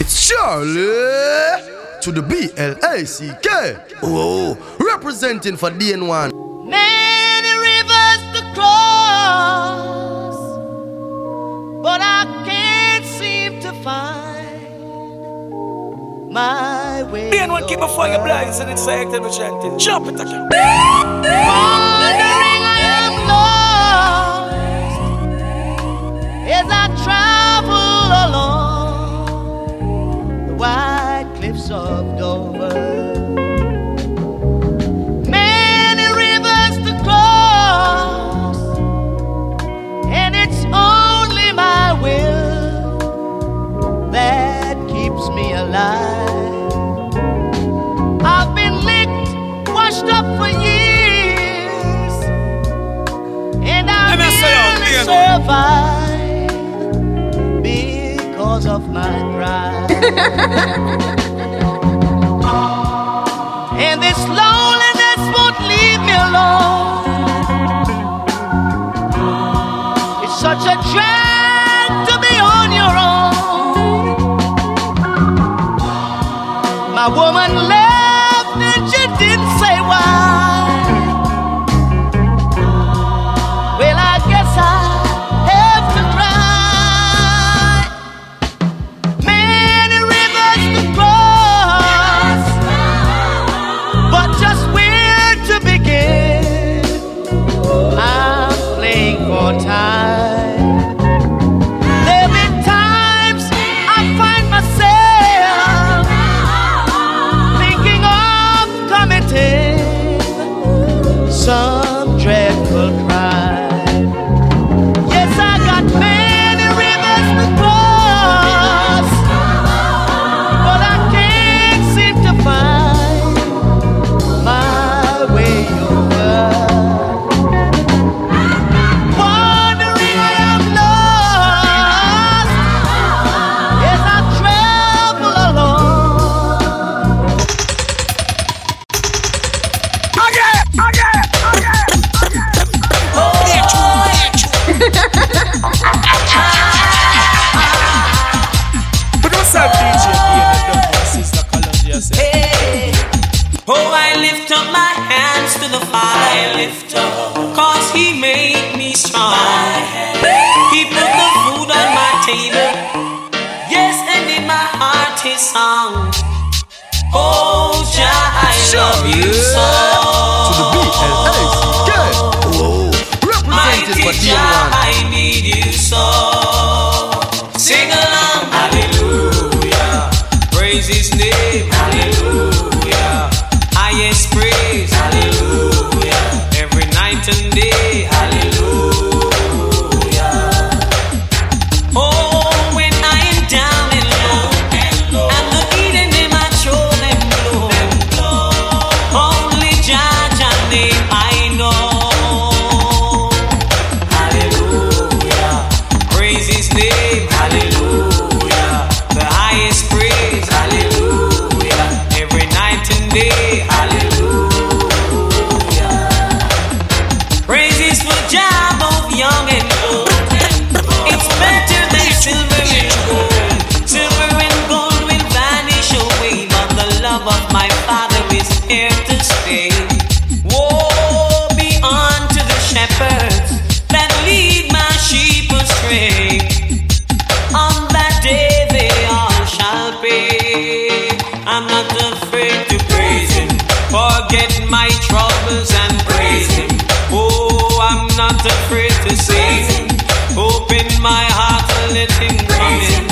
It's Charlie to the BLACK. Oh, representing for Dane One. Many rivers to cross, but I can't seem to find my way. Dane One keep a fire blinds and it's like every chanting. Jump it again. as I travel along the white cliffs of Dover. Many rivers to cross, and it's only my will that keeps me alive. I've been licked, washed up for years, survive songs of my pride. and this loneliness won't leave me alone. It's such a drag to be on your own. My woman Put my troubles and praise Him. Oh, I'm not afraid to say, Open my heart and let Him come in.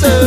Promise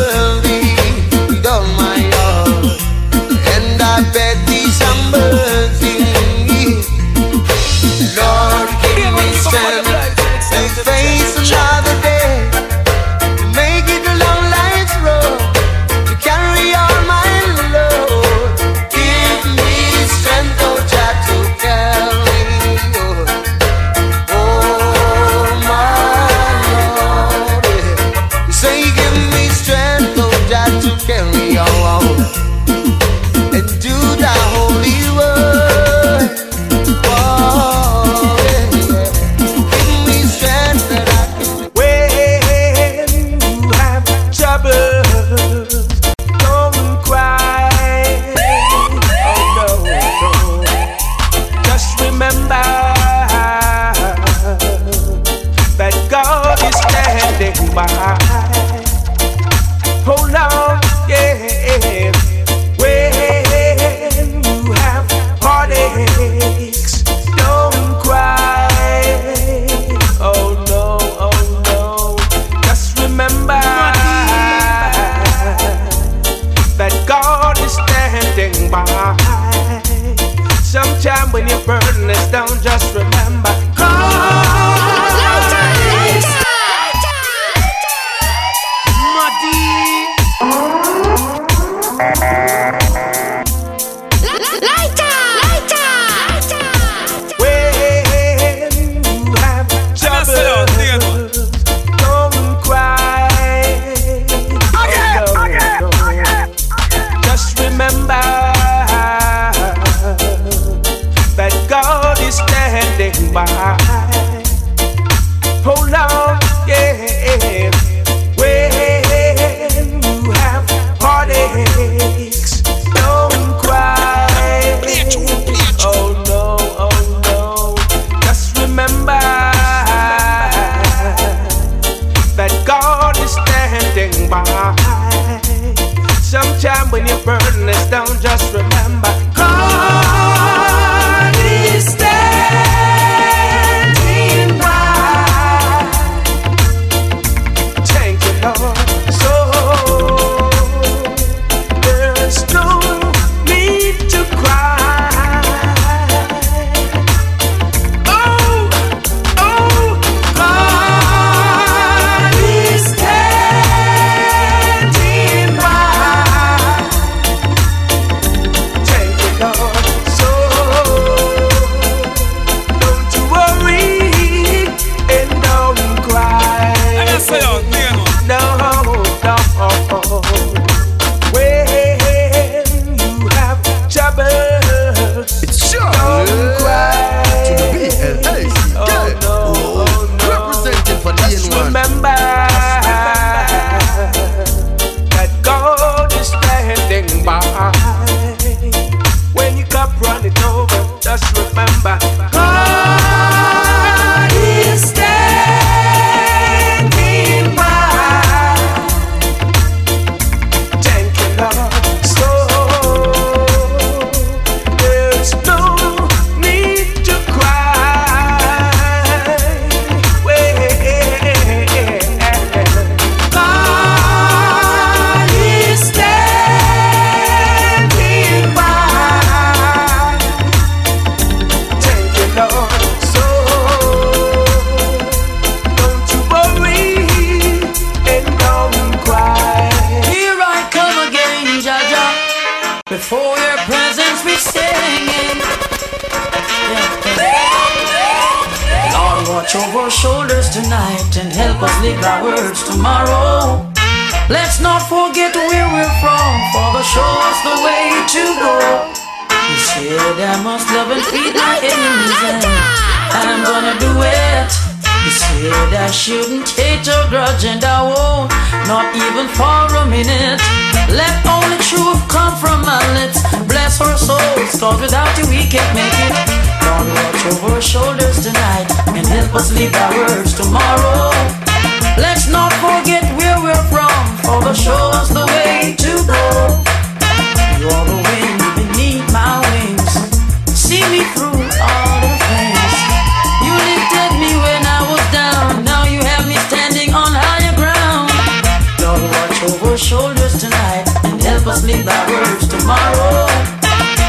shoulders tonight and help us live our words tomorrow.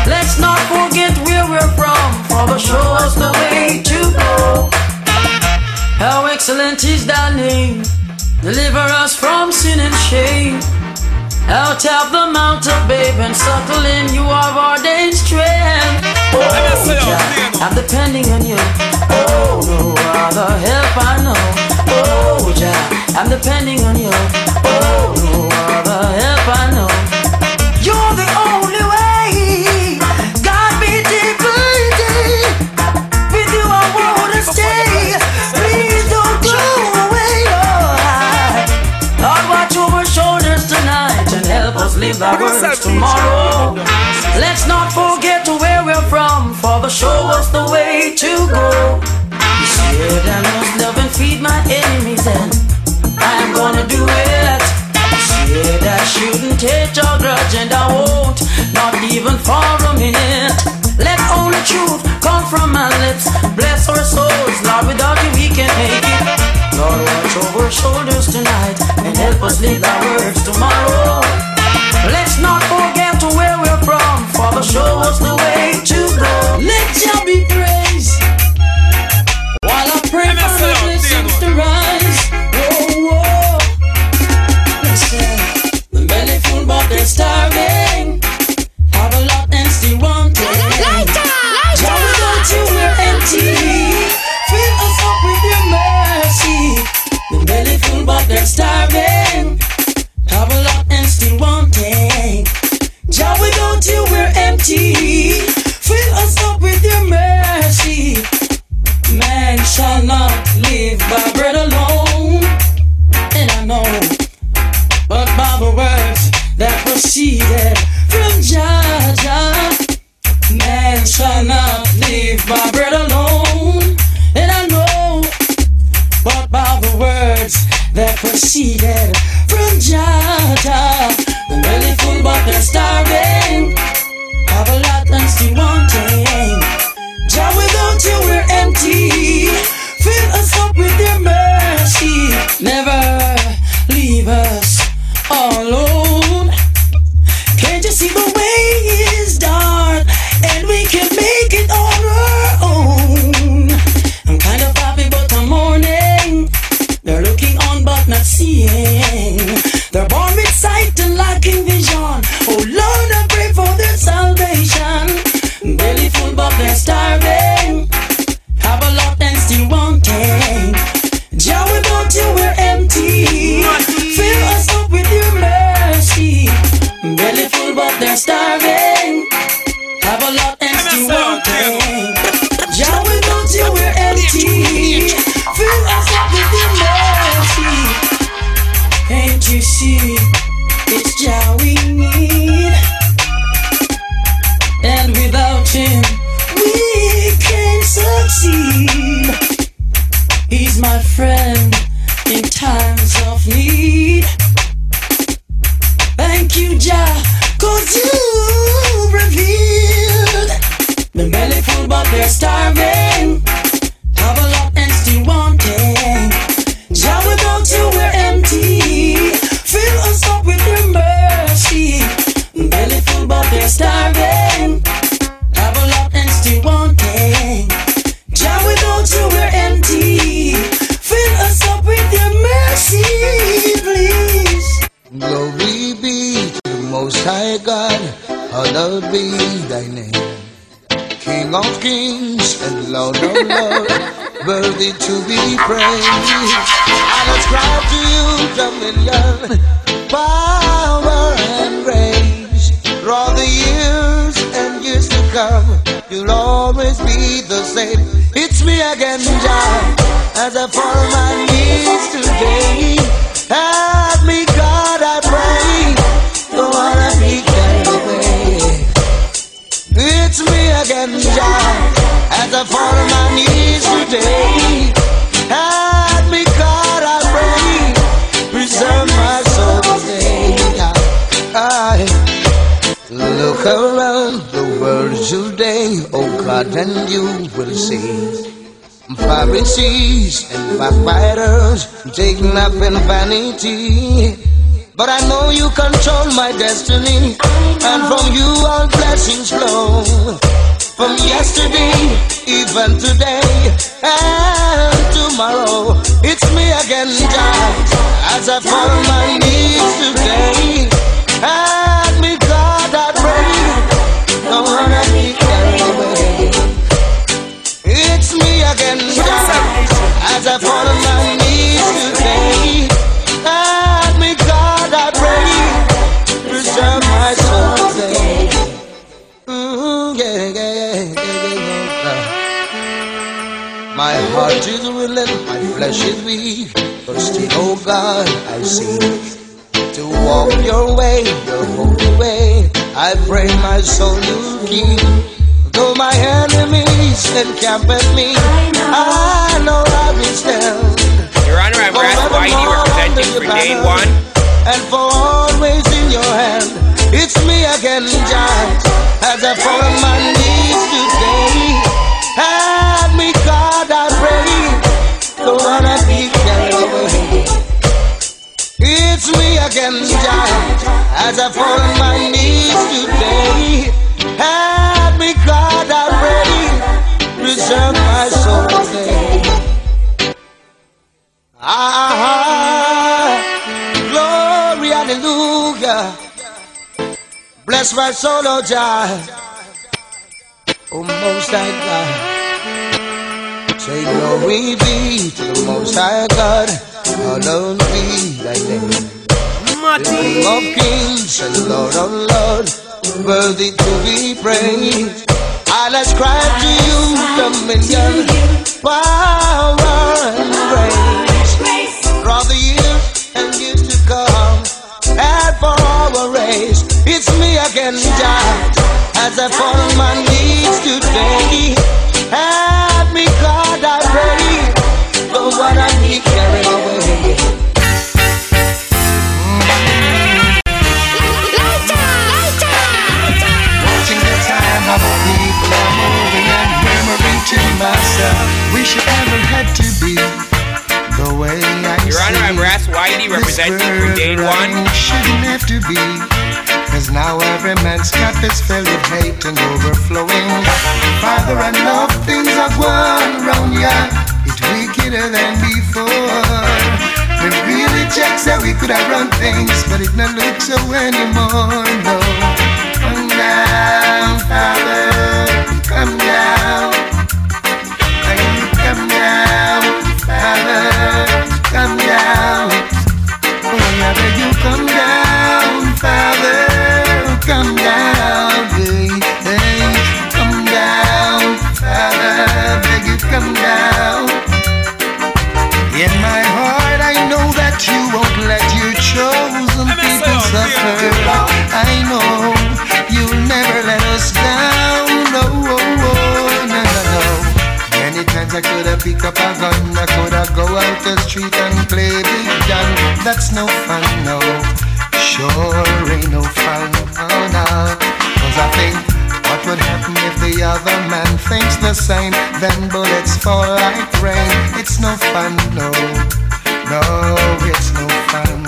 Let's not forget where we're from, for the show us the way to go. How excellent is thy name. Deliver us from sin and shame. Out of the mount of babe and suckle in you have ordained strength. Oh, Jah, I'm depending on you. Oh, no other help I know. Oh, Jah, I'm depending on you. No other help I know. You're the only way. God be deep, with you I wanna stay. Please don't go away. Lord, watch over shoulders tonight and help us live our words tomorrow. Let's not forget where we're from, for the show us the way to go. You said I must love and feed my enemies, and I'm gonna do it. Said I shouldn't hate or grudge, and I won't, not even for a minute. Let only truth come from my lips. Bless our souls, Lord. Without you, we can't make it. Lord, watch over our shoulders tonight and help us live our words tomorrow. Let's not forget where we're from, for the show us the way to go. Let Jah be starving. Have a lot and still wanting. Jah, without you, we're empty. Fill us up with your mercy. The belly full, but they're starving. Have a lot and still wanting. Jah, without you, we're empty. Fill us up with your mercy. Man shall not live by bread alone. Proceeded from Jah. Man shall not leave my bread alone. And I know, but by the words that proceeded from Jah. The belly full, but they're starving. Have a lot and still wanting. Jah, without you, we're empty. Fill us up with your mercy. Never taking up in vanity. But I know you control my destiny, and from you all blessings flow. From yesterday, even today, and tomorrow, it's me again, God, as I fall on my knees today. And me, God, I pray, don't wanna be carried away. It's me again, God, as I fall on my knees today. Help me, God, I pray, preserve my soul yeah, yeah, yeah, yeah, yeah. My heart is willing, my flesh is weak, oh God, I seek to walk your way, your holy way. I pray my soul you keep. Though my enemies encamp at me, I know I will stand. Whitey representing for One. And for always in your hand, it's me again, Jah, as I fall on my knees today. Help me, God, I pray, don't wanna be carried away. It's me again, Jah, as I fall on my knees today. Help me, God, I pray, preserve Ah, glory, hallelujah. Bless my soul, oh Jah. Oh, most high God. Say glory be to the most high God. Hallowed be thy name. The King of kings and Lord of lords, worthy to be praised. I'll ascribe to you dominion, power and grace. All the years and years to come, and for our race, it's me again, Jah, as I fall on my knees today. Help me, God, I pray, carried away. Myself. Never had to be the way I Your Honor, I'm Ras Whitey representing for Day right One. Shouldn't have to be. Cause now every man's cup is filled with hate and overflowing. Father, I know things are going wrong, yeah. It's wickeder than before. We really check so we could have run things, but it not look so anymore, no. Come down, Father, gun, I could have go out the street and play big gun. That's no fun, no. Sure ain't no fun, oh no. Cause I think what would happen if the other man thinks the same? Then bullets fall like rain. It's no fun, no. No, it's no fun.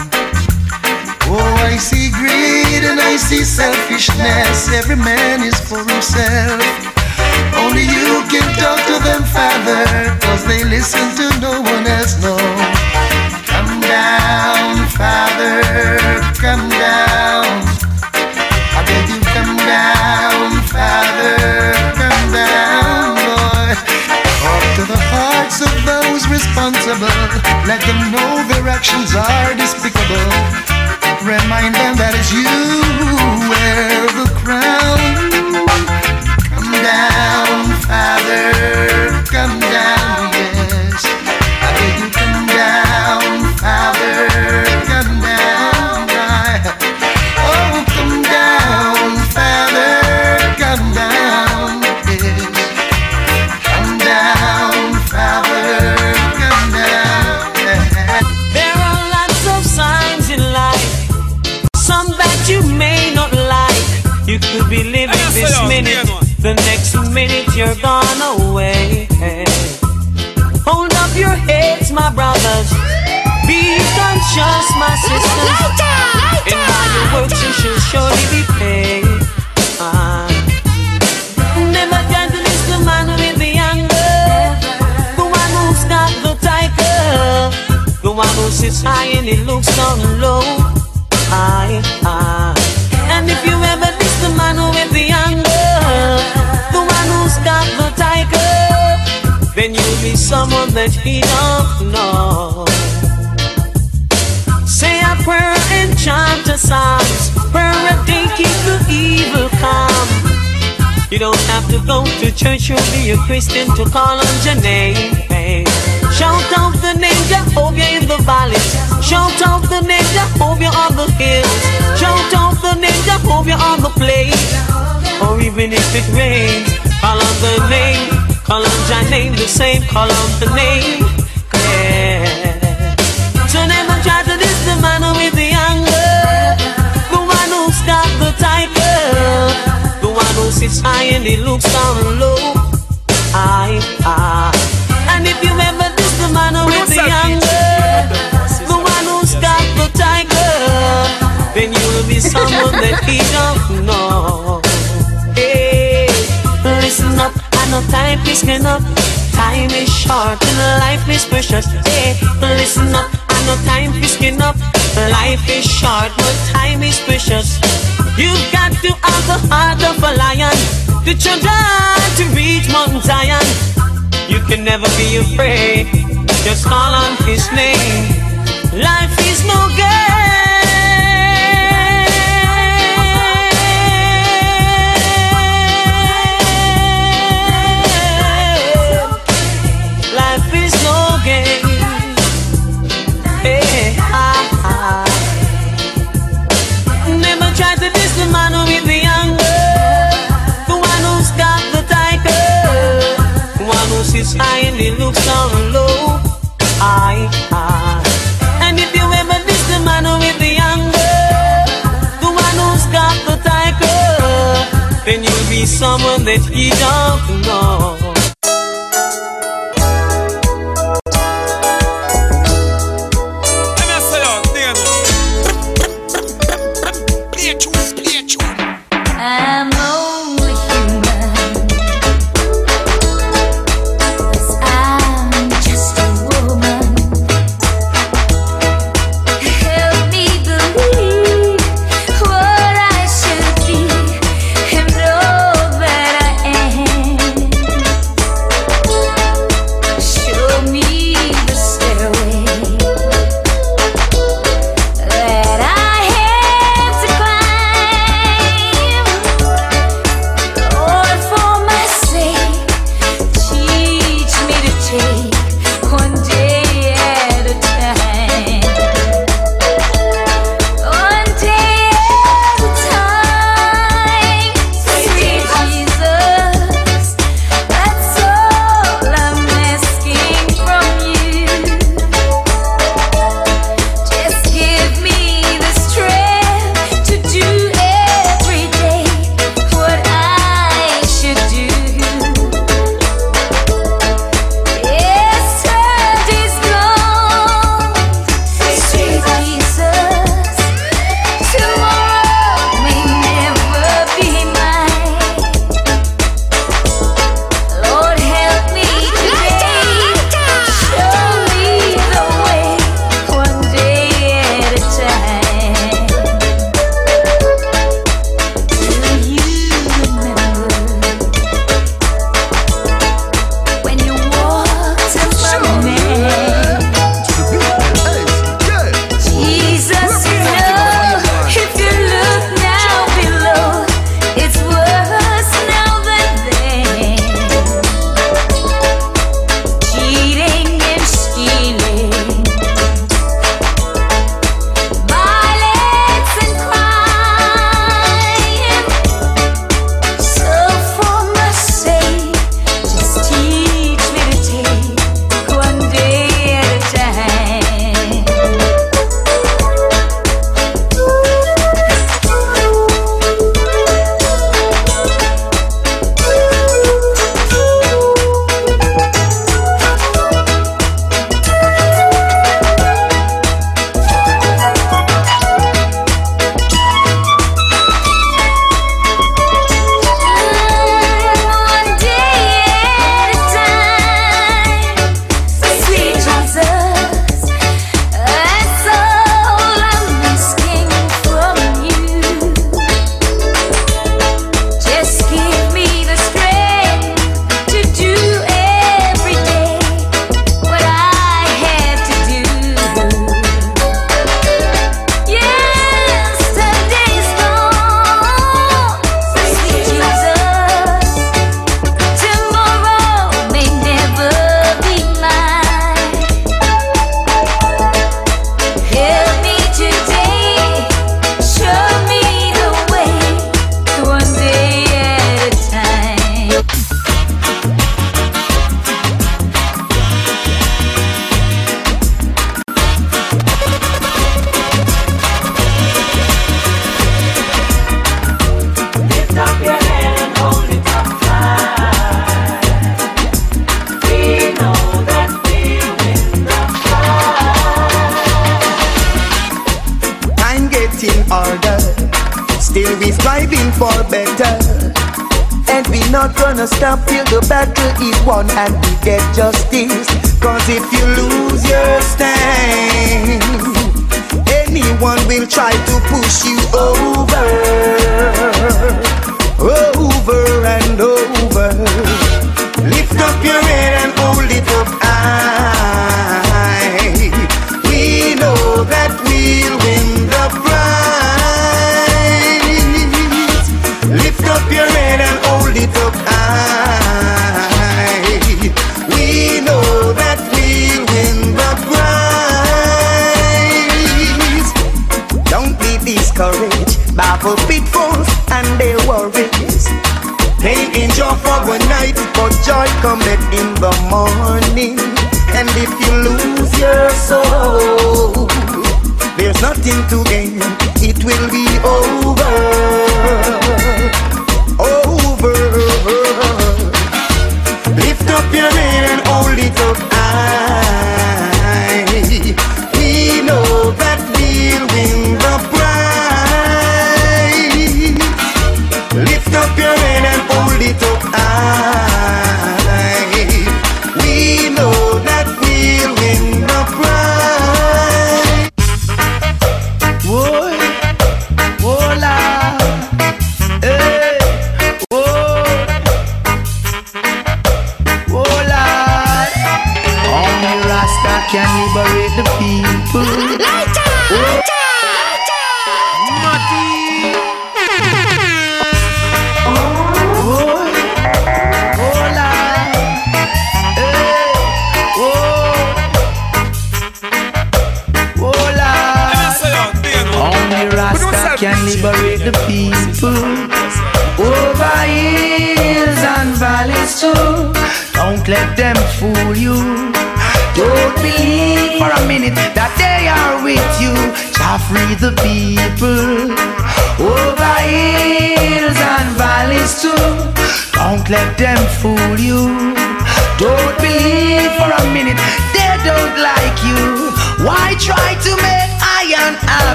Oh, I see greed and I see selfishness. Every man is for himself. Only you can talk to them, Father, cause they listen to no one else, no. Come down, Father, come down. I beg you, come down, Father, come down, boy. Talk to the hearts of those responsible. Let them know their actions are despicable. Remind them that it's you surely be paid. Ah. Never miss the man with the anger. The one who's got the tiger. The one who sits high and he looks down low. High. And if you ever miss the man with the anger, the one who's got the tiger, then you'll be someone that he don't know. Say a prayer and chant a psalms. You don't have to go to church, you'll be a Christian to call on your name. Shout out the name Jehovah oh, in the valleys. Shout out the name Jehovah oh, on the hills. Shout out the name Jehovah oh, on the plains. Or even if it rains, call on the name. Call on your name, the same, call on the name. Sits high and he looks down low. I, I. And if you ever diss the man with the anger, the one who's got the title, then you'll be someone that he don't know. Hey, listen up, I know time is up. Time is short and life is precious. Hey, listen up, I know time is up. Life is short, but time is precious. You've got to have the heart of a lion. The children to reach Mount Zion. You can never be afraid. Just call on His name. Life is no game. He looks down low. I, I. And if you ever diss the man with the anger, the one who's got the tiger, then you'll be someone that you don't know.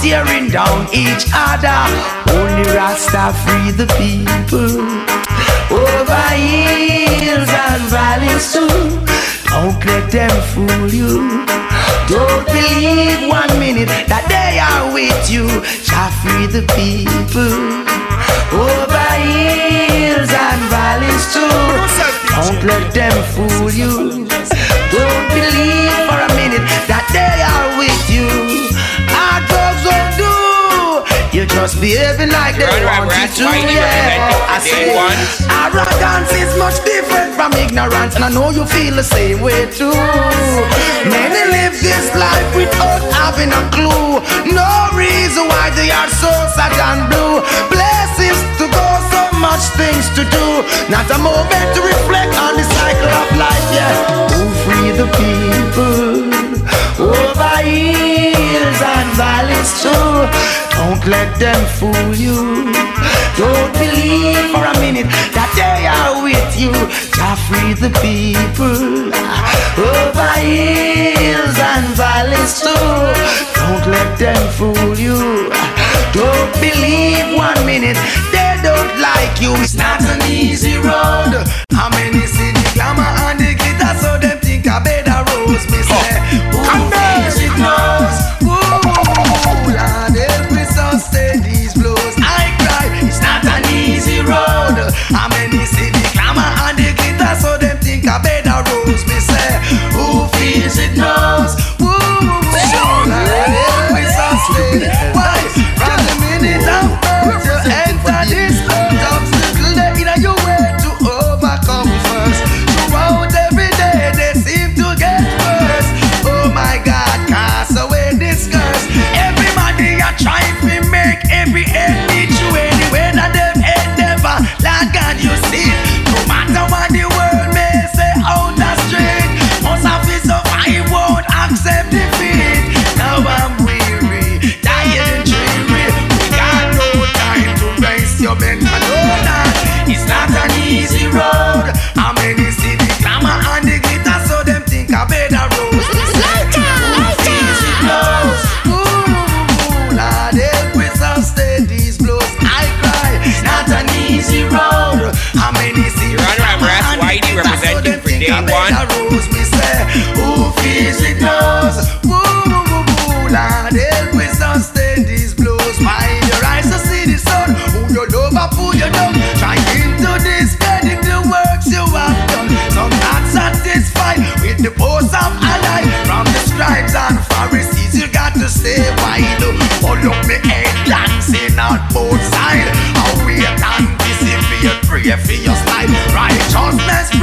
tearing down each other. Only Rasta free the people. Over hills and valleys too. Don't let them fool you. Don't believe one minute that they are with you. Shall free the people. Over hills and valleys too. Don't let them fool you. just behaving like they want you to, yeah. I see one arrogance is much different from ignorance, and I know you feel the same way too. Many live this life without having a clue, no reason why they are so sad and blue. Places to go, so much things to do, not a moment to reflect on the cycle of life, yeah. Who free the people over hills and valleys too let them fool you. Don't believe for a minute that they are with you. Jah free the people over hills and valleys too. Don't let them fool you. Don't believe one minute they don't like you. It's not an easy road. How many see the? tribes and Pharisees, you got to stay wide. Follow oh, me the head, dancing on both sides. I'll wait and disappear, pray for your style. Righteousness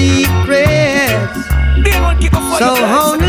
secrets. So only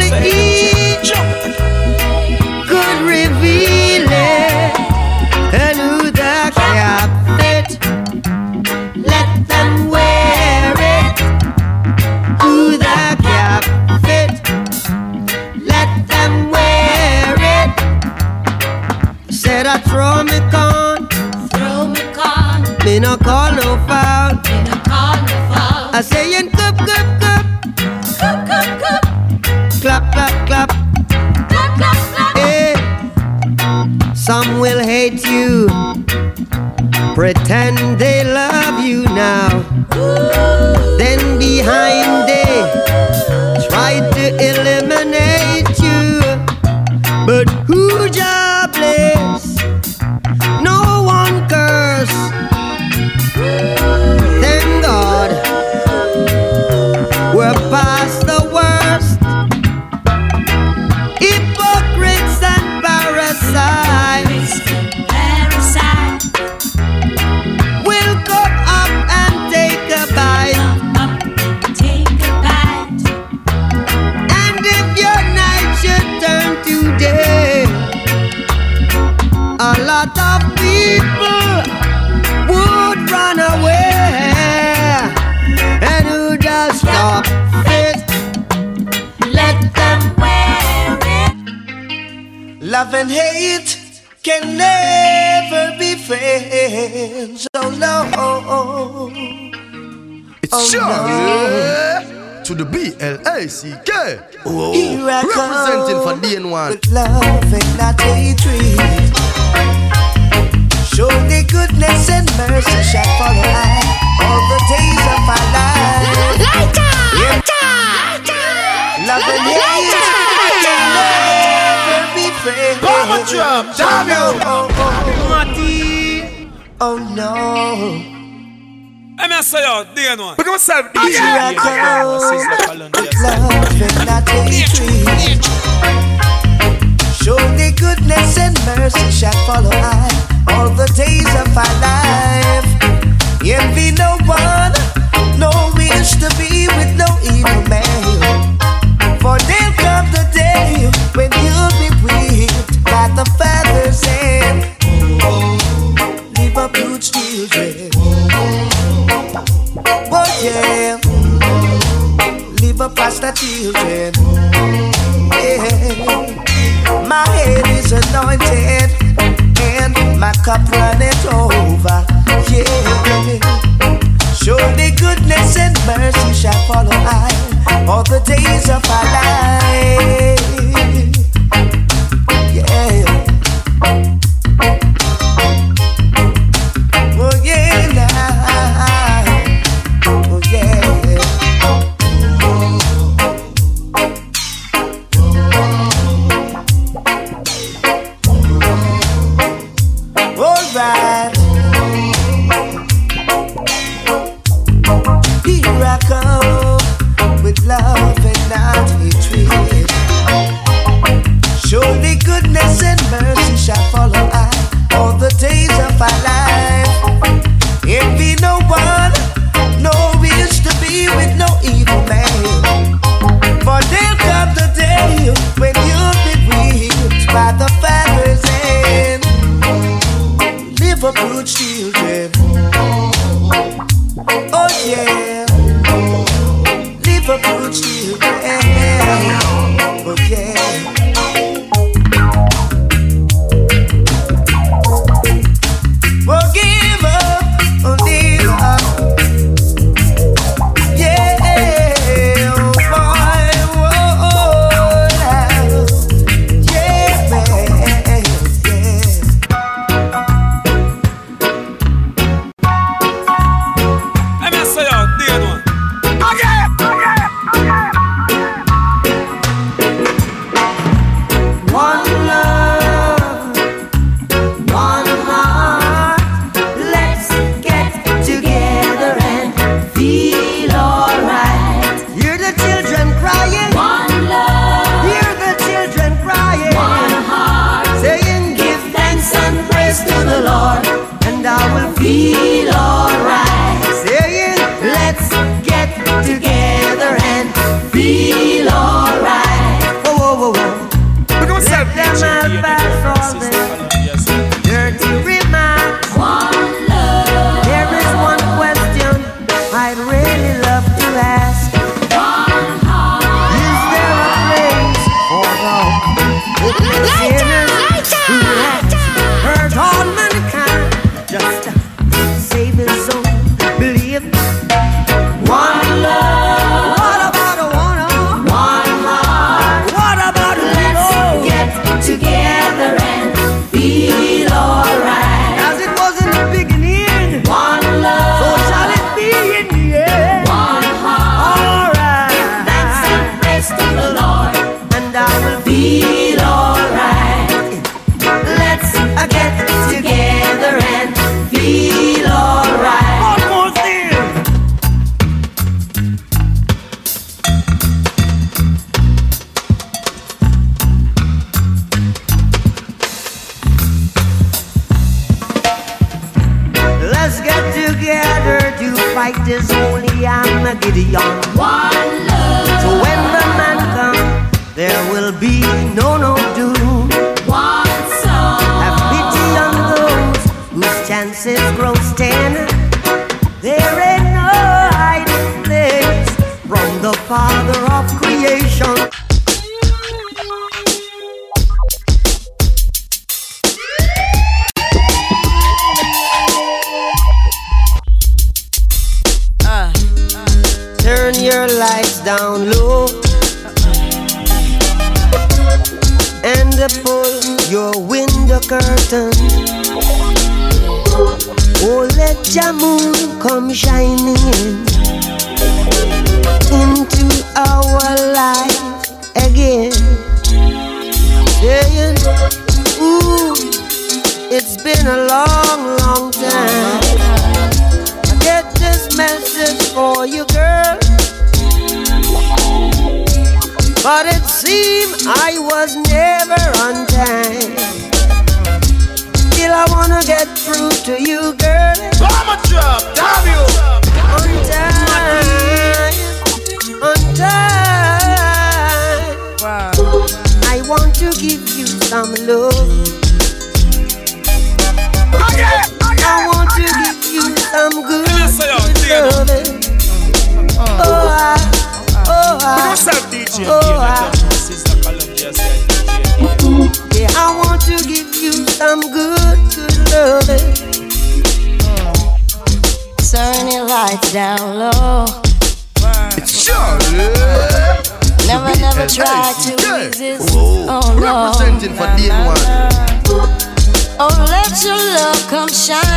from shine.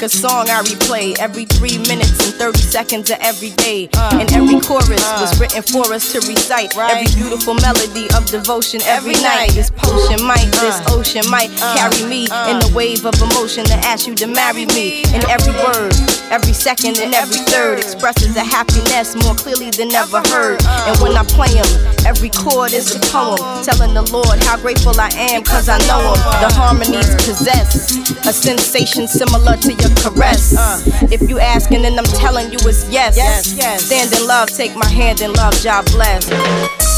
like a song I replay every three minutes and 30 seconds of every day. Uh, and every chorus uh, was written for us to recite. Right. Every beautiful melody of devotion every, every night. night. This potion might, uh, this ocean might uh. carry me in uh. the wave of emotion to ask you to marry me. And every word, every second, and every third expresses a happiness more clearly than ever heard. And when I play them, every chord is a poem telling the Lord how grateful I am because I know Him. The harmonies possess a sensation similar to your caress. Uh, if you asking, then I'm telling you it's yes. yes, yes. Stand in love, take my hand in love, job bless.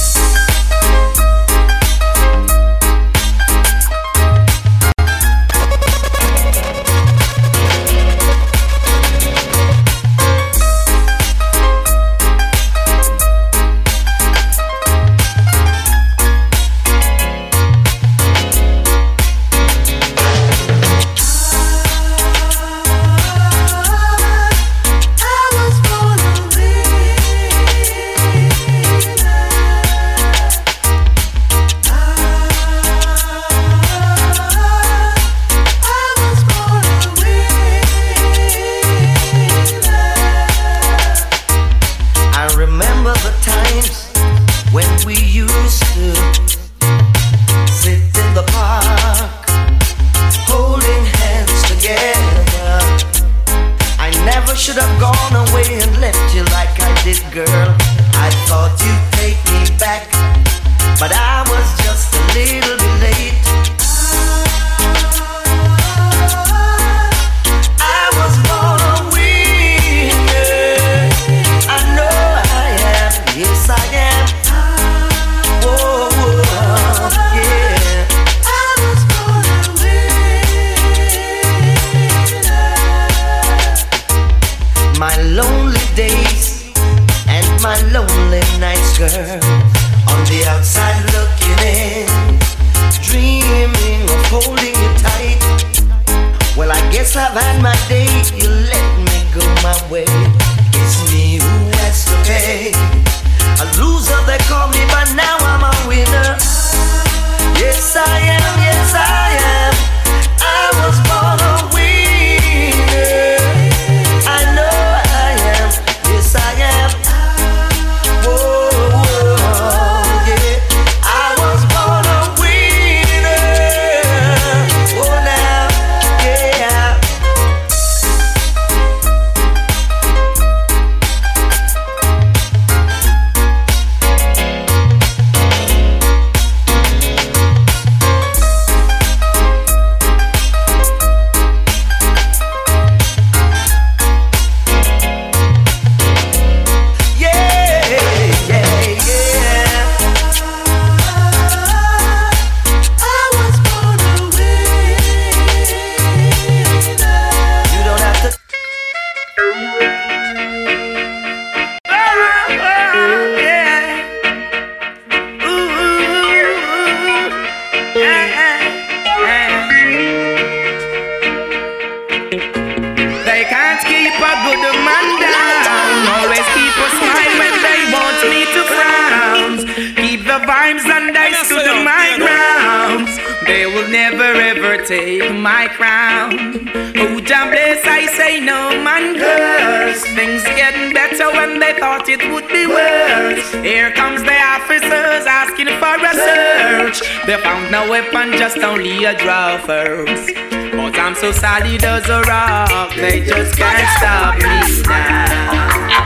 Here comes the officers asking for a search. They found no weapon, just only a draw first. But I'm so solid as a rock, they just can't stop me now.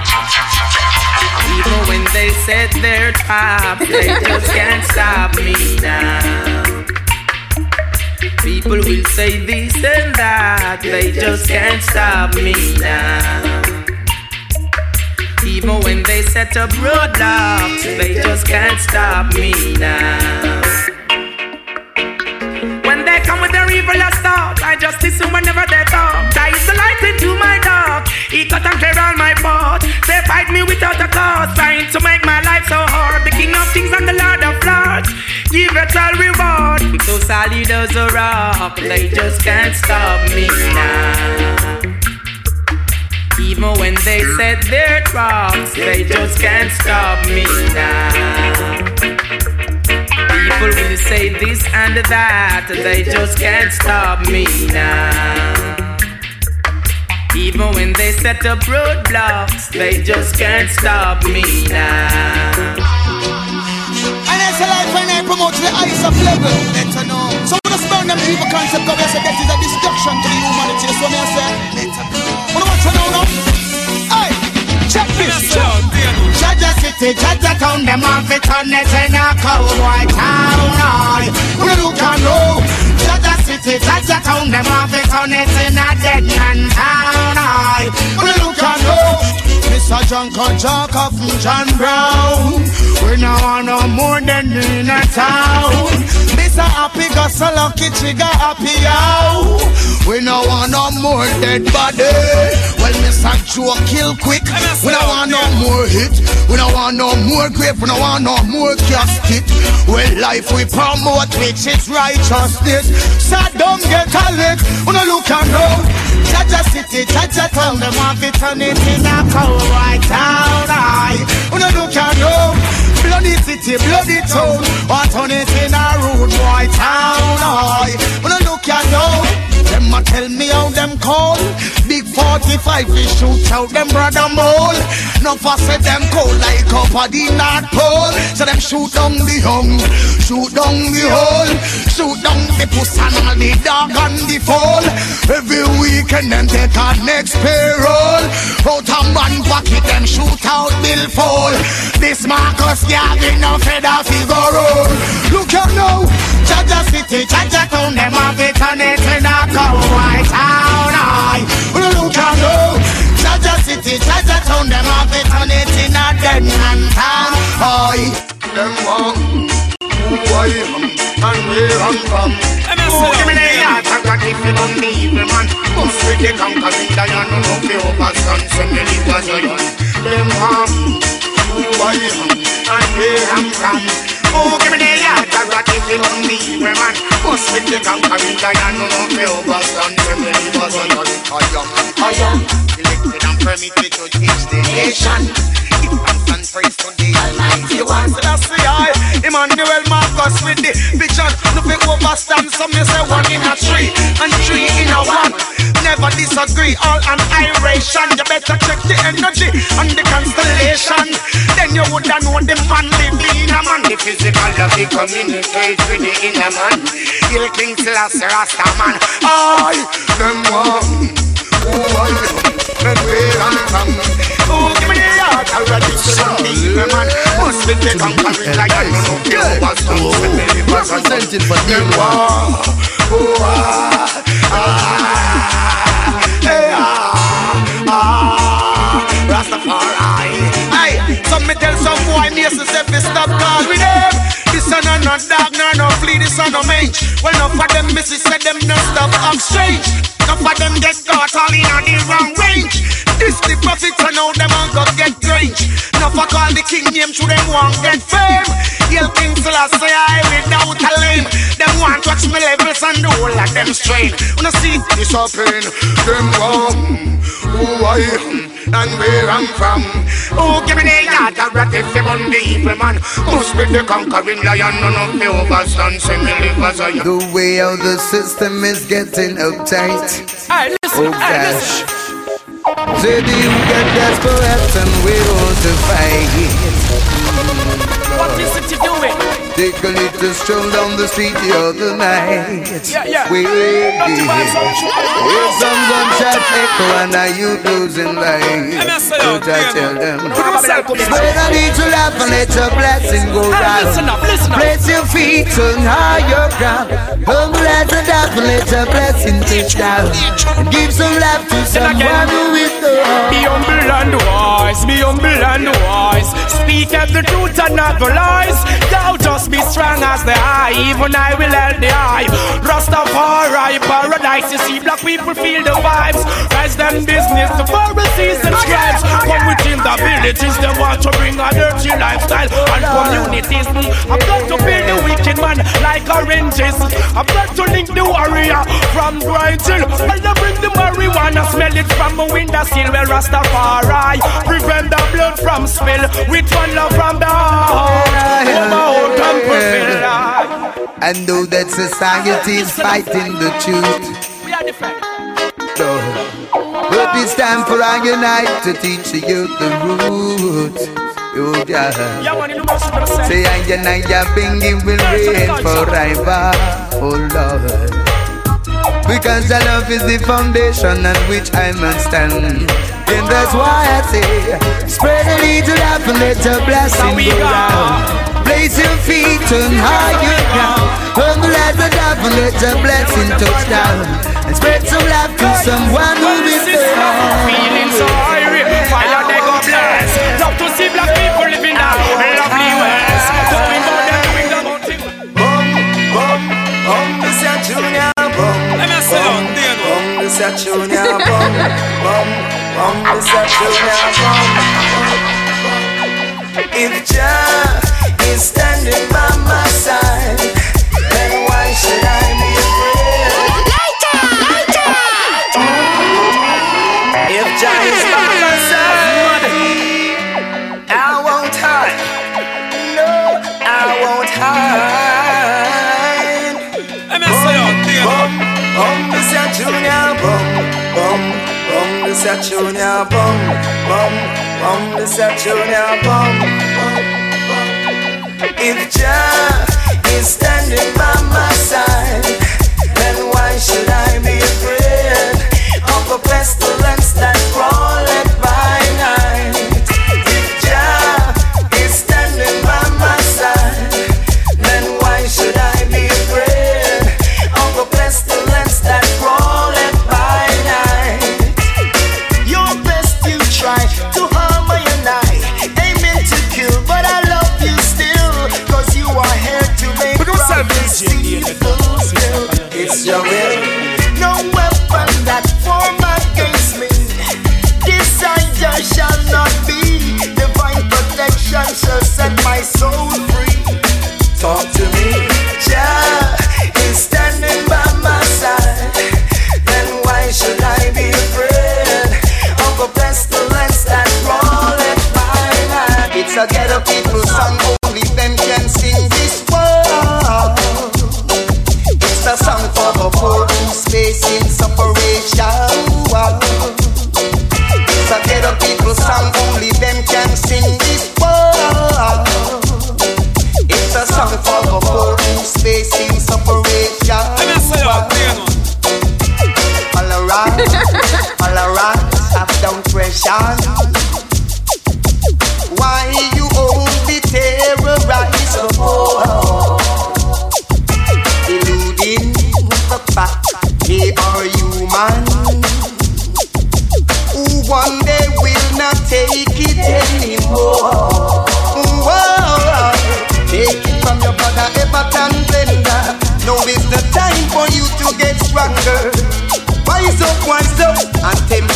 Even when they set their trap, they just can't stop me now. People will say this and that, they just can't stop me now. Even when they set up roadblocks, they just can't stop me now. When they come with their evil thought, I just listen whenever they talk. That is the light into my dark. He cut and clear all my path. They fight me without a cause, trying to make my life so hard. The King of Kings and the Lord of Lords, give it all reward. So solid as a rock, they just can't stop me now. Even when they set their traps, they just can't stop me now. People will say this and that, they just can't stop me now. Even when they set up roadblocks, they just can't stop me now. And that's a life when I promote the highest of level. Better know. So when I burn them evil concept, God, I say that is a destruction to the humanity. So me I say, better know. Want to know now? Hey, check this. Jah Jah City, Jah Jah Town, them have it on it in a cowboy town. Aye, we look and know. Jah Jah City, Jah Jah Town, them have it on it in a dead man town. Aye, we look and know. Mr. John Kajaka from John Brown. We no want no more than in a town. Mr. Happy got so lucky, trigger happy. We no want no more dead body. Well, Mr. Joe kill quick. We no want no more hit. We no want no more grave. We no want no more casket. Well, life we promote, which is righteousness. So don't get a lick. We no look and know. Jah Jah City, Jah Jah Town, them want to turn it in a cowboy town. Aye, we no look and know. Bloody city, bloody town, want turn it in a rude boy town. I, we no look and know. Them a tell me how them call Big 45 we shoot out them brother mole. No for say them cold like up at the North Pole. So them shoot down the young Shoot down the hole. Shoot down the puss and all the dog and the foal. Every weekend them take a next payroll. Out a man pocket them shoot out Bill Fall. This Marcus Garvey no feather figure roll. Look out now Jah Jah City, Jah Jah Town Them have it on it in a cowboy town and know Jah Jah City, Jah Jah Town Them have it on it in a dead man town. Aye, them want who I and where I'm from. Oh, give me the heart and God if you don't be evil man. Must we take conquer the lion No no fear of Send me live as Them want who I am and where I'm from. Oh, give me the if you don't be evil man we with the conquering lion, no no me overstand them. It was on the fire, fire. Elected and permitted to teach the nation. And praise to the Almighty One. So that's the eye. Emmanuel Marcus with the vision. No fi overstand. Some me say one in a three and three in a one. Never disagree. All an iration. You better check the energy and the constellation. Then you woulda know the man live in a man. The physical of the communicate with the inner man. Hail King Selassie Rasta man. I them one. Oh, I men where I'm from. Oh, give me the heart already. So them people man must be the conquering lion. No, no, you overstand. Representing for the one. Oh, ah, ah, hey, ah, ah, Rastafari. Hey, some me tell some boy, me say fi stop call with them. This a no no dog, no no flea, this a no mage. Well, enough of them missus said them no stop strange. Enough of them get caught all in on the wrong range. This the prophets and now them on go get range. Enough of call the king name to them want get fame. Hail King Selassie I without a and the whole of them strain. Wanna see this happen? Them want who I am and where I'm from. Oh, give me the yard of rat if you want the evil man. Must be the conquering lion, none of the overstand. Say me live as I am. The way how the system is getting uptight. Oh gosh. Say the you get desperate and we want to fight. What is it you doing? Take a little stroll down the street the other night. Yeah, yeah. We Not to buy some sugar. Hear some gunshot echo and are you losing life? Don't I tell them? Spread a little laugh and let your blessing go down. listen up, listen up. Place your feet on higher ground. Humble as a dove and let your blessing touch down. And give some love to someone who is Be the humble and wise, be humble and wise. Speak of the truth and not the lies. Thou just be strong as the eye, even I will help the eye. Rastafari, paradise, you see black people feel the vibes. Rise them business, the Pharisees and tribes. Come within the villages, they want to bring a dirty lifestyle and communities. Mm, I've got to build the wicked man like oranges. I've got to link the warrior from Bright Hill. While I bring the marijuana, smell it from a window sill. Well, Rastafari, prevent the blood from spill. With one love from the heart. Like. And though that society is fighting the truth. We are different. No. But it's time for I unite to teach the youth the root. Oh, yeah. Yeah, know? Say I and I are binging will reign forever. Oh Lord. Because the love is the foundation on which I must stand. And that's why I say, spread a little love and let your blessing go down. Place your feet on higher ground. Humble as a dove and let your blessing touch down. And spread some love to someone who is Feeling so hungry, fire they oh, go bless. Love to see black people living that oh, lovely west. Doing what they're doing, the thing. Bum, bum, this a junior bum. Bum, this a junior bum. Bum, bum, bum. If Jah is standing by my side, junior bum, bum, bum, this a junior bum. If Jah is standing by my side, then why should I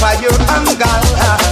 temper your anger.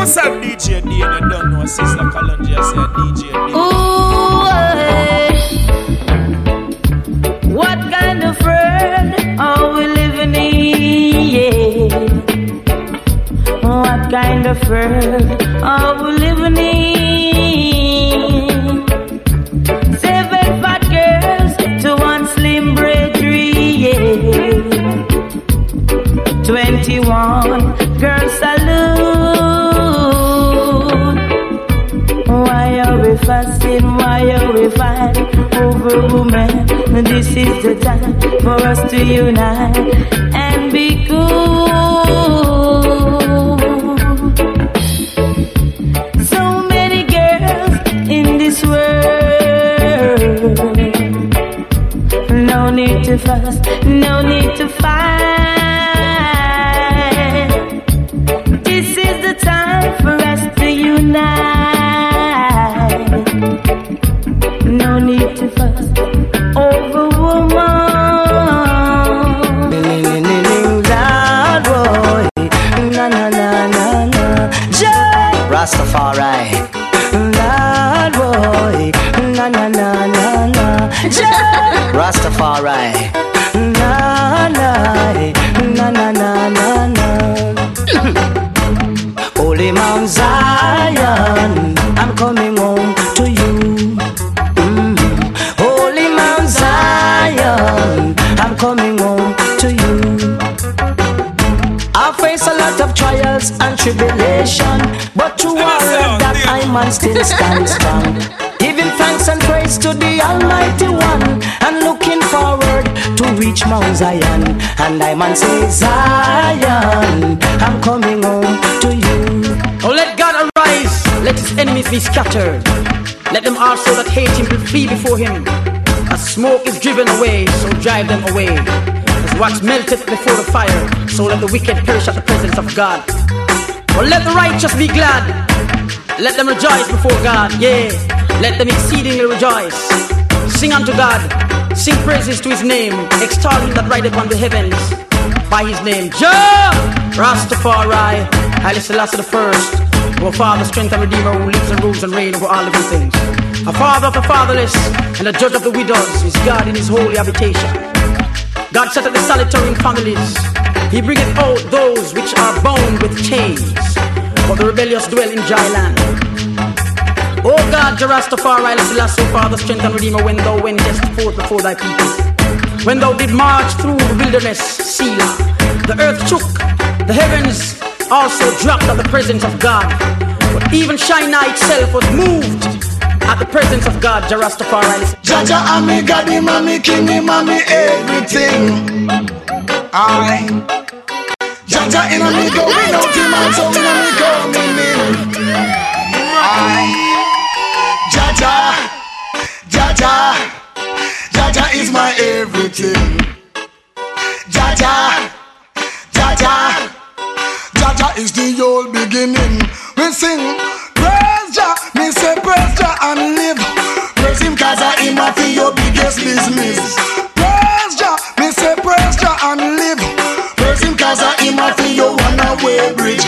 No self DJ D and you don't know. Sister Kalonji I say DJ D. Ooh, This is the time for us to unite I man say Zion, I'm coming home to you. Oh, let God arise, let his enemies be scattered. Let them also that hate him be flee before him. As smoke is driven away, so drive them away. As wax melteth before the fire, so let the wicked perish at the presence of God. But let the righteous be glad. Let them rejoice before God, yeah. Let them exceedingly rejoice. Sing unto God, sing praises to his name, extol him that rideth on the heavens by his name. Jah Rastafari, Haile Selassie the first, our Father, strength and Redeemer, who lives and rules and reigns over all living things. A Father of the fatherless and a Judge of the widows is God in His holy habitation. God set up the solitary in families. He bringeth out those which are bound with chains, but the rebellious dwell in dry land. O God, Jah Rastafari, Selassie, Father, strength and Redeemer, when thou wentest forth before thy people. When thou did march through the wilderness, Selah, the earth shook, the heavens also dropped at the presence of God. But even Sinai itself was moved at the presence of God, Jah Rastafari. Jaja, I'm me God, I'm me king, me everything. I Jah Jah in a me him and so in a me coming in. I Jah Jah, Jaja, Jah Jah is my everything. Jah Jah, Jaja, Jah Jah is the old beginning. We sing praise Jah, me say praise Jah and live. Praise him cause I him a your biggest business. Praise Jah, me say praise Jah and live. Praise him cause I him a your away bridge.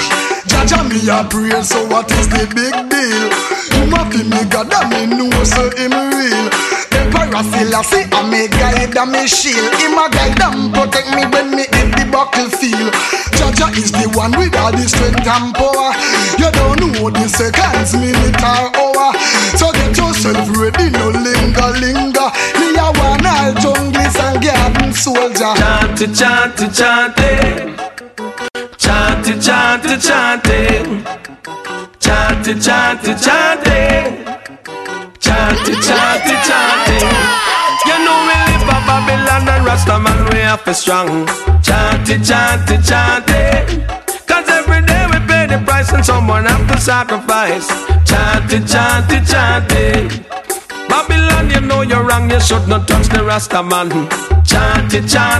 Jah Jah me a pray, so what is the big deal? Him a fi me God and me know so him real. Emperor Selassie a me guide and me shield. Him a guide and protect me when me hit the battlefield. Jah Jah is the one with all the strength and power. You don't know the seconds, minute or hour. So get yourself ready, no linger, linger. Me a one all junglist and garden soldier. Chant it, chant it, chant it. Chant it, chant it, chant it. Chant it, chant it, chant it. Chant it, chant it, chant it. You know we live a Babylon and Rastaman we have to strong. Chant it, chant it, chant it. Cause every day we pay the price and someone have to sacrifice. Chant it, chant it, chant it. Babylon, you know you're wrong, you should not touch the Rastaman. Chant it, chant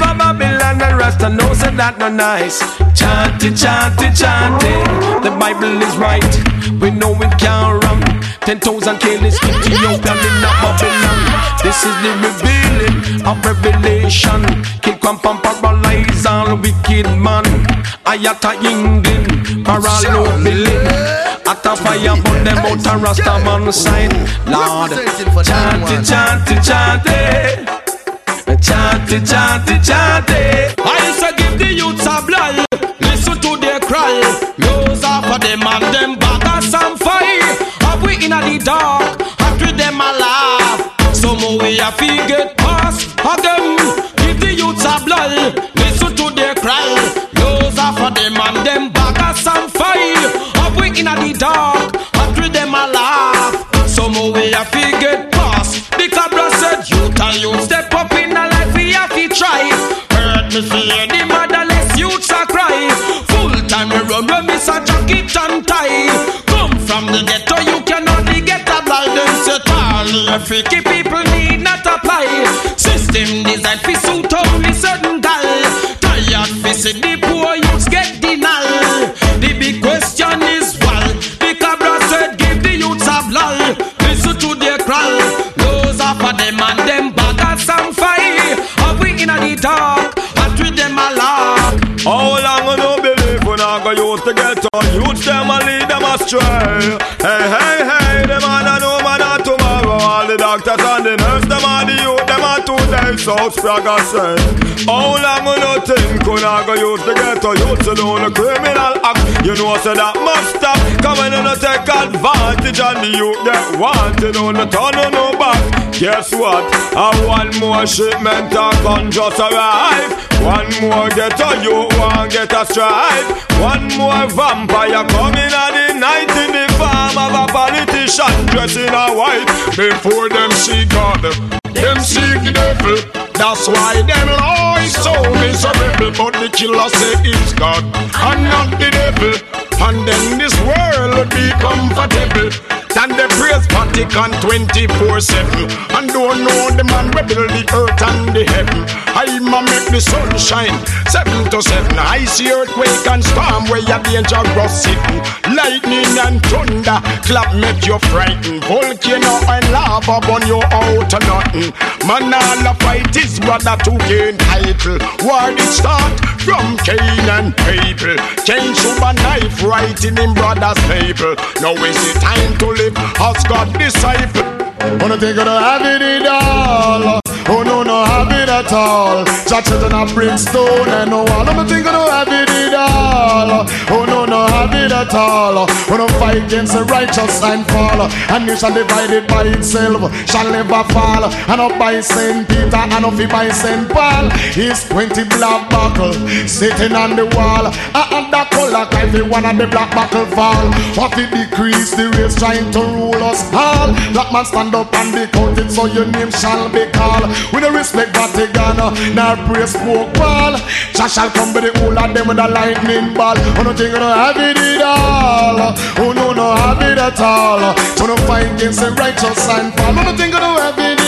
it, chant it. God believe a Babylon and Rasta knows that that no nice. Chant it, chant it, chant it. The Bible is right. We know we can't run. Ten thousand killers Ethiopian in a Babylon. This is the revealing of revelation. Kill, come, pump, paralyze all wicked man. I at a England, for all no billing. At a fire, but them out a Rasta man sign. Lord, chant it, chant it, chant it. Chant it, chant it, chant it. I say give the youths a blood. Listen to their cry. Lose off of them and them baggers and fire. Have we in the dark? After them a laugh. Some way a fi get past again. Give the youths a blood. Listen to their cry. Lose off of them and them baggers and fire. Have we in the dark? After them a laugh. Some way a fi get past. The cabra said youth and youth step up in a Fear the motherless youths a cry. Full time we run when miss a jacket and tie. Come from the ghetto you can only get a and say all freaky people need not apply. System designed fi suit only certain gal. Tired fi see the poor get on Youth them and lead them astray Hey, hey, hey, today So Spragga say How long I no think when I go use to get on Youth to do the criminal act. You know say that must stop. Come on and take advantage And the youth get wanted on the turn on no back. Guess what? I one more shipment of gun just arrive One more get a you one get a strike. One more vampire coming at the night In the form of a politician dressed in a white. Before them see God them seek the devil. That's why them lies so miserable. But the killer say it's God And not the devil. And then this world would be comfortable Than the praise Vatican 24-7 And don't know the man we build the earth and the heaven. I'ma make the sun shine. 7 to 7 I see earthquake and storm Where you're dangerous sitting. Lightning and thunder Clap make you frightened. Volcano and lava burn you out to nothing. Man all a fight is brother to gain title. War it start from Cain and Abel. Cain shoot a knife right in him brother's table. Now is the time to live as God disciple. Wanna think of have it all Oh no, no have it at all. Jah children of brimstone and no wall Wanna think of the have it at all. Oh no, no have it at all. Wanna fight against the righteous and fall And you shall divide it by itself Shall never fall. And up by Saint Peter and up by Saint Paul. Is 20 black buckle Sitting on the wall. And that color every one of the black buckle fall. What it decrease the race trying to rule us all. Black man stand up and be counted so your name shall be called We don't respect Vatican nor praise Pope Paul Jah shall come with the whole of them with a lightning ball. Oh no think you don't have it at all? Oh no no have it at all? No fight against the righteous and fall Oh no think you don't have it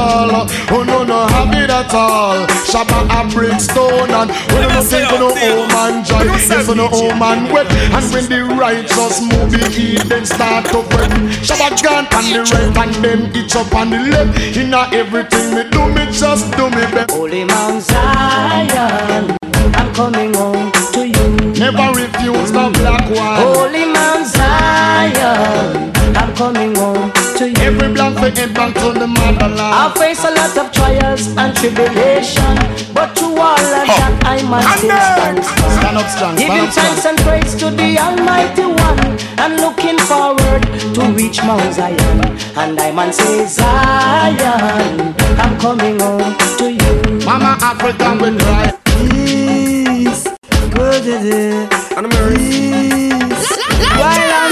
all. Oh no no have it at all. Shabba and brimstone and when you think you know oh man joy Yes you know oh man wet. And when the righteous move the heathen start to fret Shabba gone on the right and them each up on the left. In a everything me do me just do me best. Holy Mount Zion I'm coming home to you. Never refuse the black one. Holy Mount Zion I'm coming home to you. Every black for head back to the motherland I face a lot of trials and tribulation But to all of that I must still stand strong Stand up strong, Giving thanks and praise to the Almighty One And looking forward to reach Mount Zion. And I man say Zion. I'm coming home to you. Mama Africa will cry Peace. Good day And Peace While I'm peace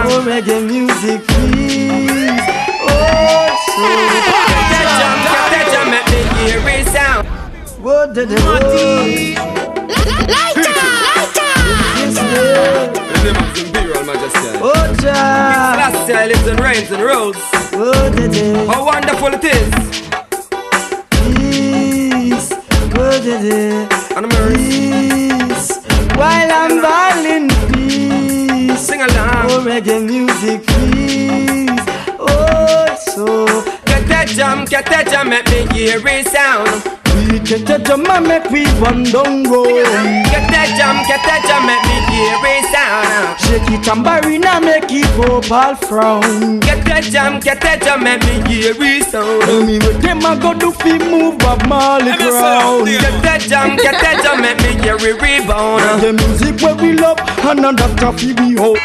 Sing Oh reggae music please Oh so That jump, that jump, make me hear it sound. What did it Majesty. Oh Jah Last year lives and reigns and rules. What did it How wonderful it is. Peace What did it And Peace Peace While I'm balling Sing along Oh reggae music please Oh so Get that jump, get that jump, make me hear it sound. We get a jam and make we run down road. Get that jam, get that jam, make me hear it sound. Shake it tambourine and make it go all frown. Get that jam, get that jam, make me hear it sound. Tell me what them a go do fi move Bob Marley ground. Get that jam, get that jam, make me hear it rebound. The music where we love and a doctor fi we hope.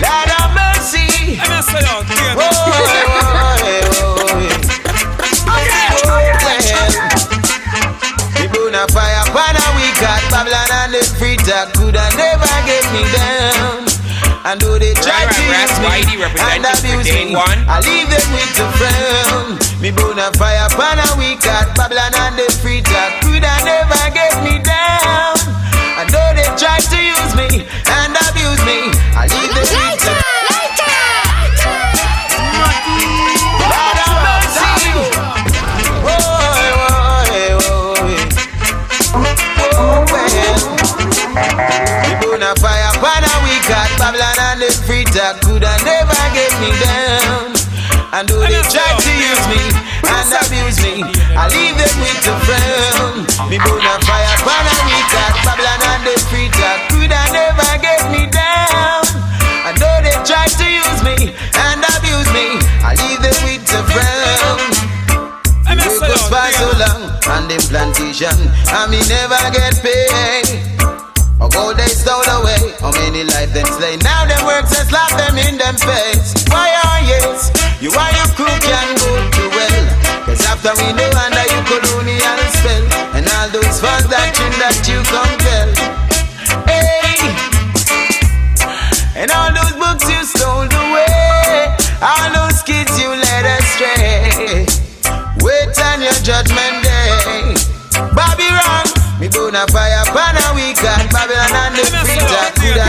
Lord of mercy. Oh, oh, oh, me down. And though they try to use me and abuse me, I leave them with the frown. Me burn a fire upon a week at Babylon and the free talk me down. And though they try to use me and abuse me, I leave them with the frown. Me burn a fire upon a week at Babylon and the free talk could have never get me down. And though they try to use me and abuse me, I leave them with the frown. Work was by so long on them plantation, and me never get paid. Oh, or gold they stole away, how many life them slay? Now them works and slap them in them face. Why are yes, you are your crew can go to well. Cause after we know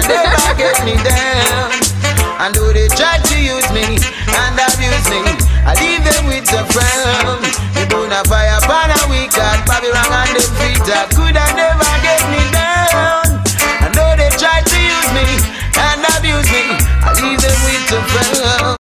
never get me down.